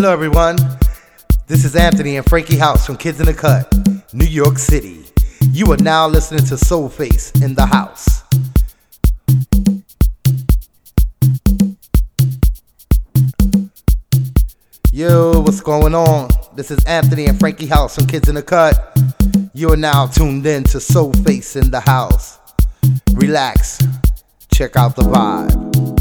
Hello, everyone. This is Anthony and Frankie House from Kids in the Cut, New York City. You are now listening to Soulface in the House. Yo, what's going on? This is Anthony and Frankie House from Kids in the Cut. You are now tuned in to Soulface in the House. Relax, check out the vibe.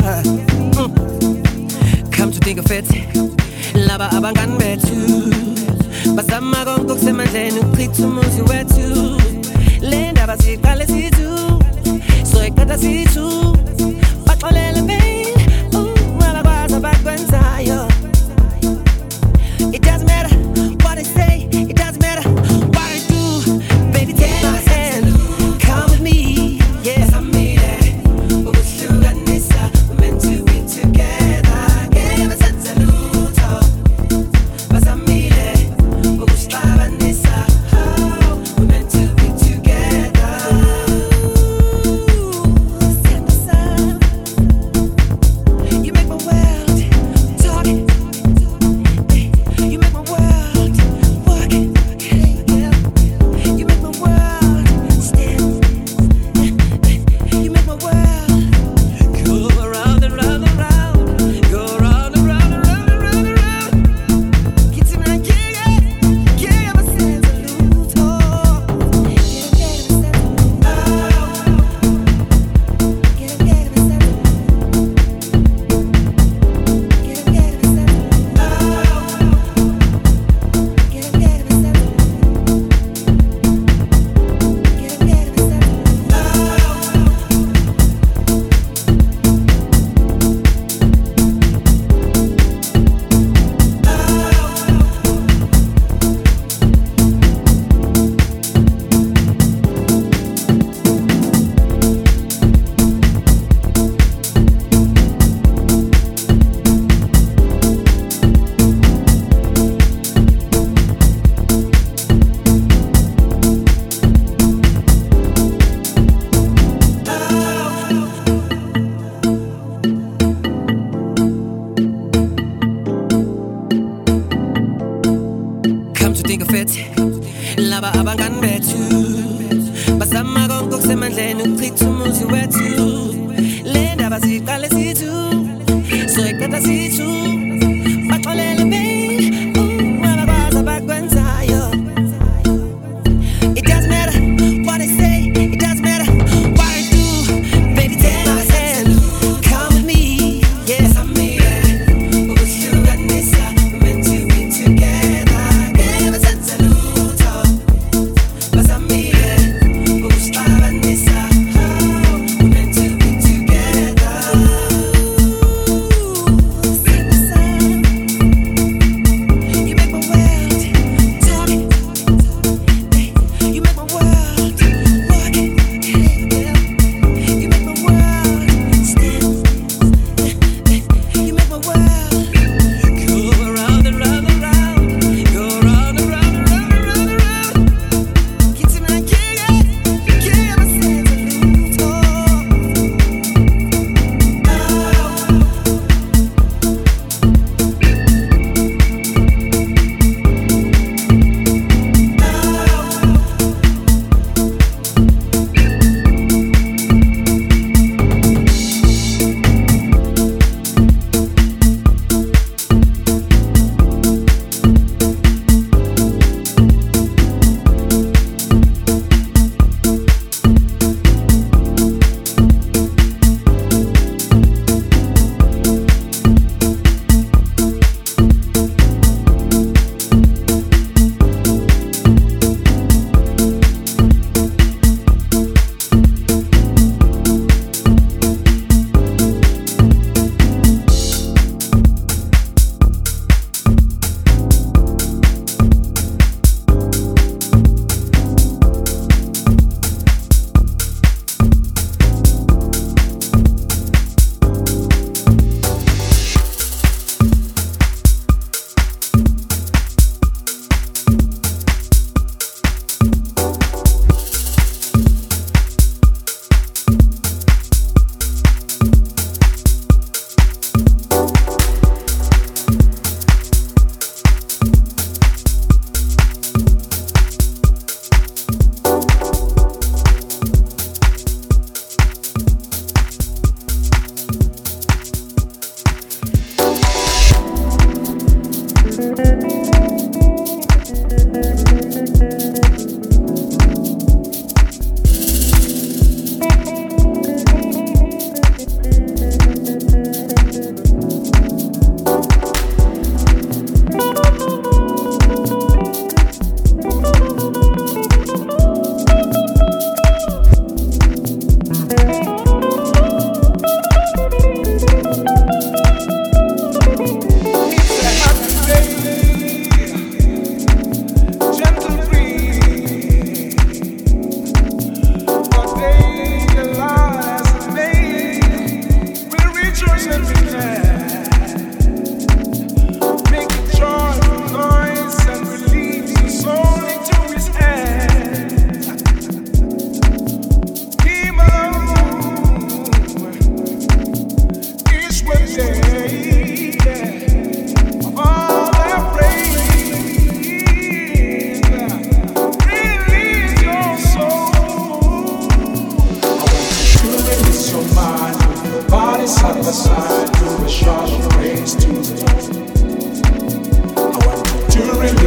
Mm. Come to think of it, laba abangani bethu. Bazama konke okusemandleni ukuchitha umuzi wethu. Le ndaba siqale sithu soyiqeda sithu. Baxolele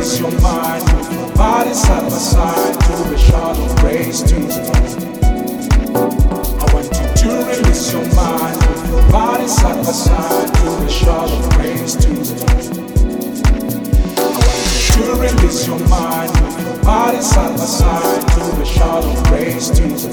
place your mind. Move body side by side to the shot of praise to the Lord. I want you to release your mind. Move body side by side to the shot of praise to the Lord to release your mind. Move your body side by side to the shout of praise to the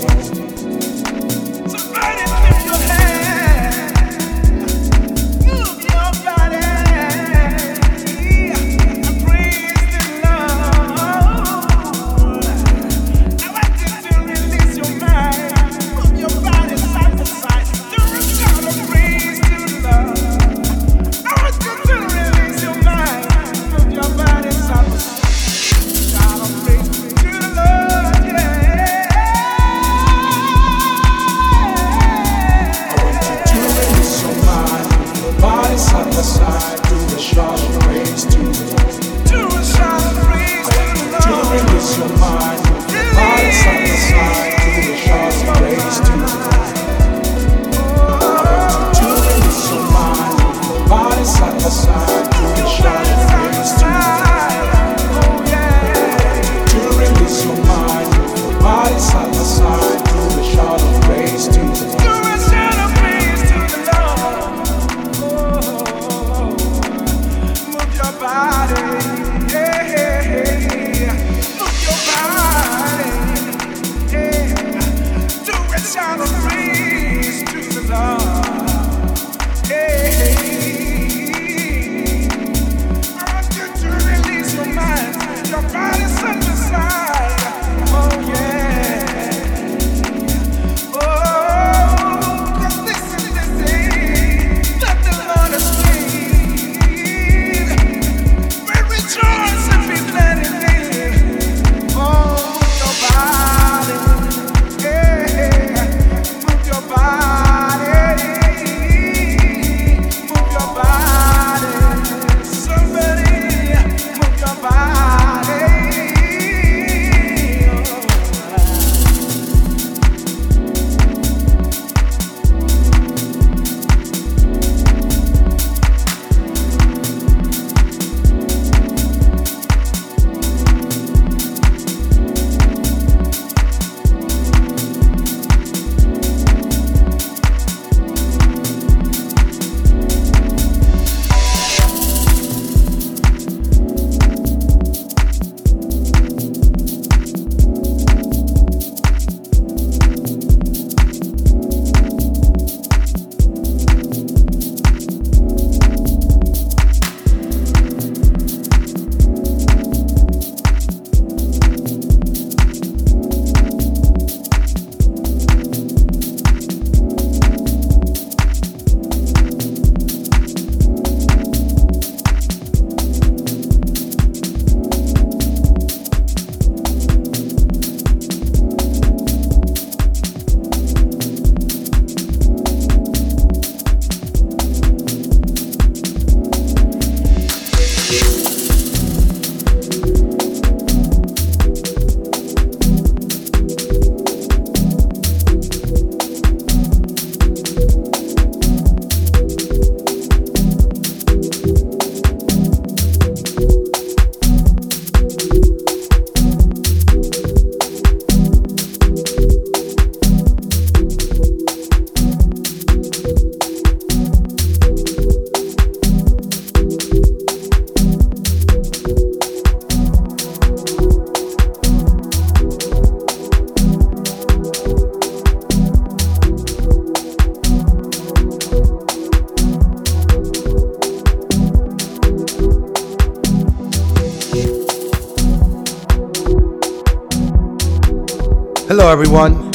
everyone.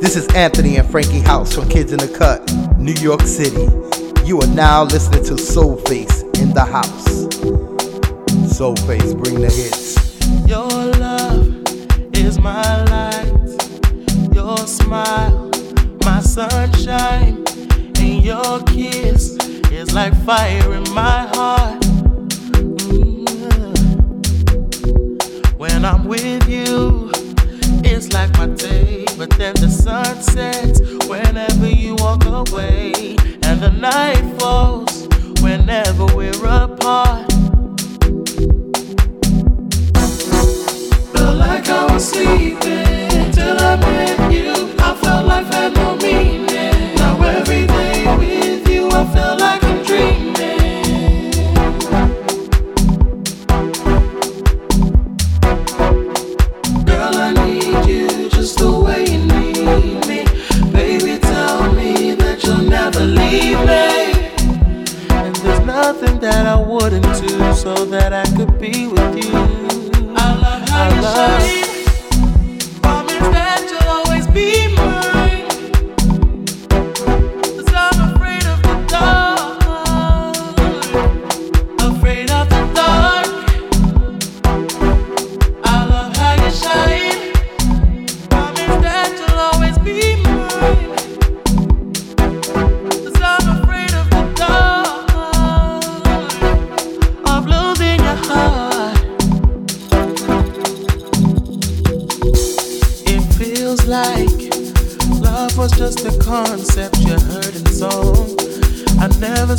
This is Anthony and Frankie House from Kids in the Cut, New York City. You are now listening to Soulface in the house. Soulface, bring the hits. Your love is my light, your smile, my sunshine, and your kiss is like fire in my heart. Mm. When I'm with like my day, but then the sun sets whenever you walk away, and the night falls whenever we're apart. Felt like I was sleeping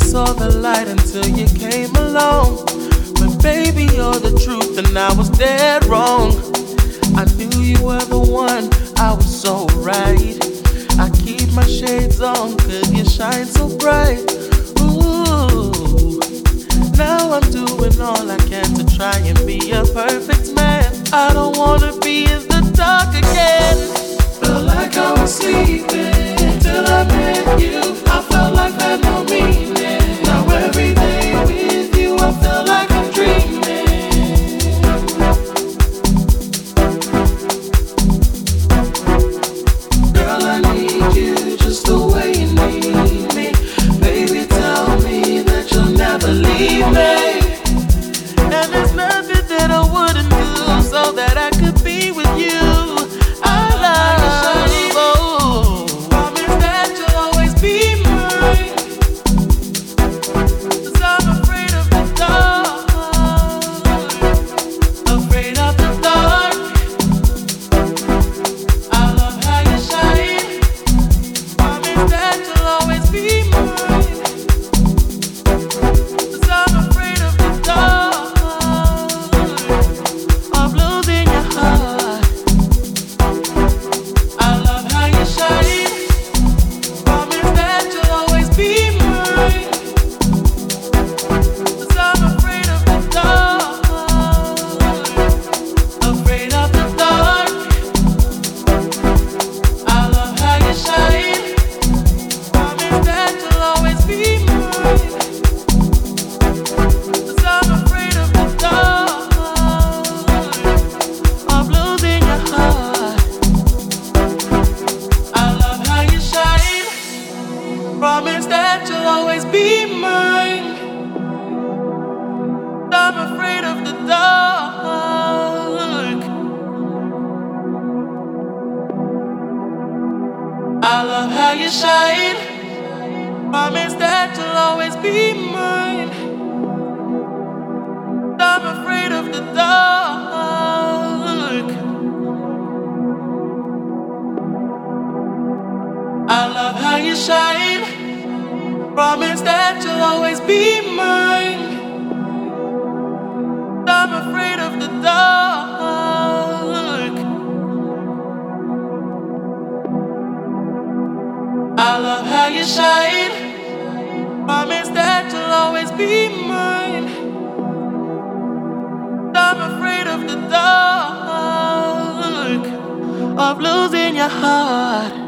saw the light until you came along. But baby, you're the truth, and I was dead wrong. I knew you were the one, I was so right. I keep my shades on, cause you shine so bright. Ooh, now I'm doing all I can to try and be a perfect man. I don't wanna be in the dark again. Felt like I was sleeping till I met you. You shine. Promise that you'll always be mine. I'm afraid of the dark. I love how you shine. Promise that you'll always be mine. I'm afraid of the dark. You shine. Promise that you'll always be mine. I'm afraid of the dark, of losing your heart.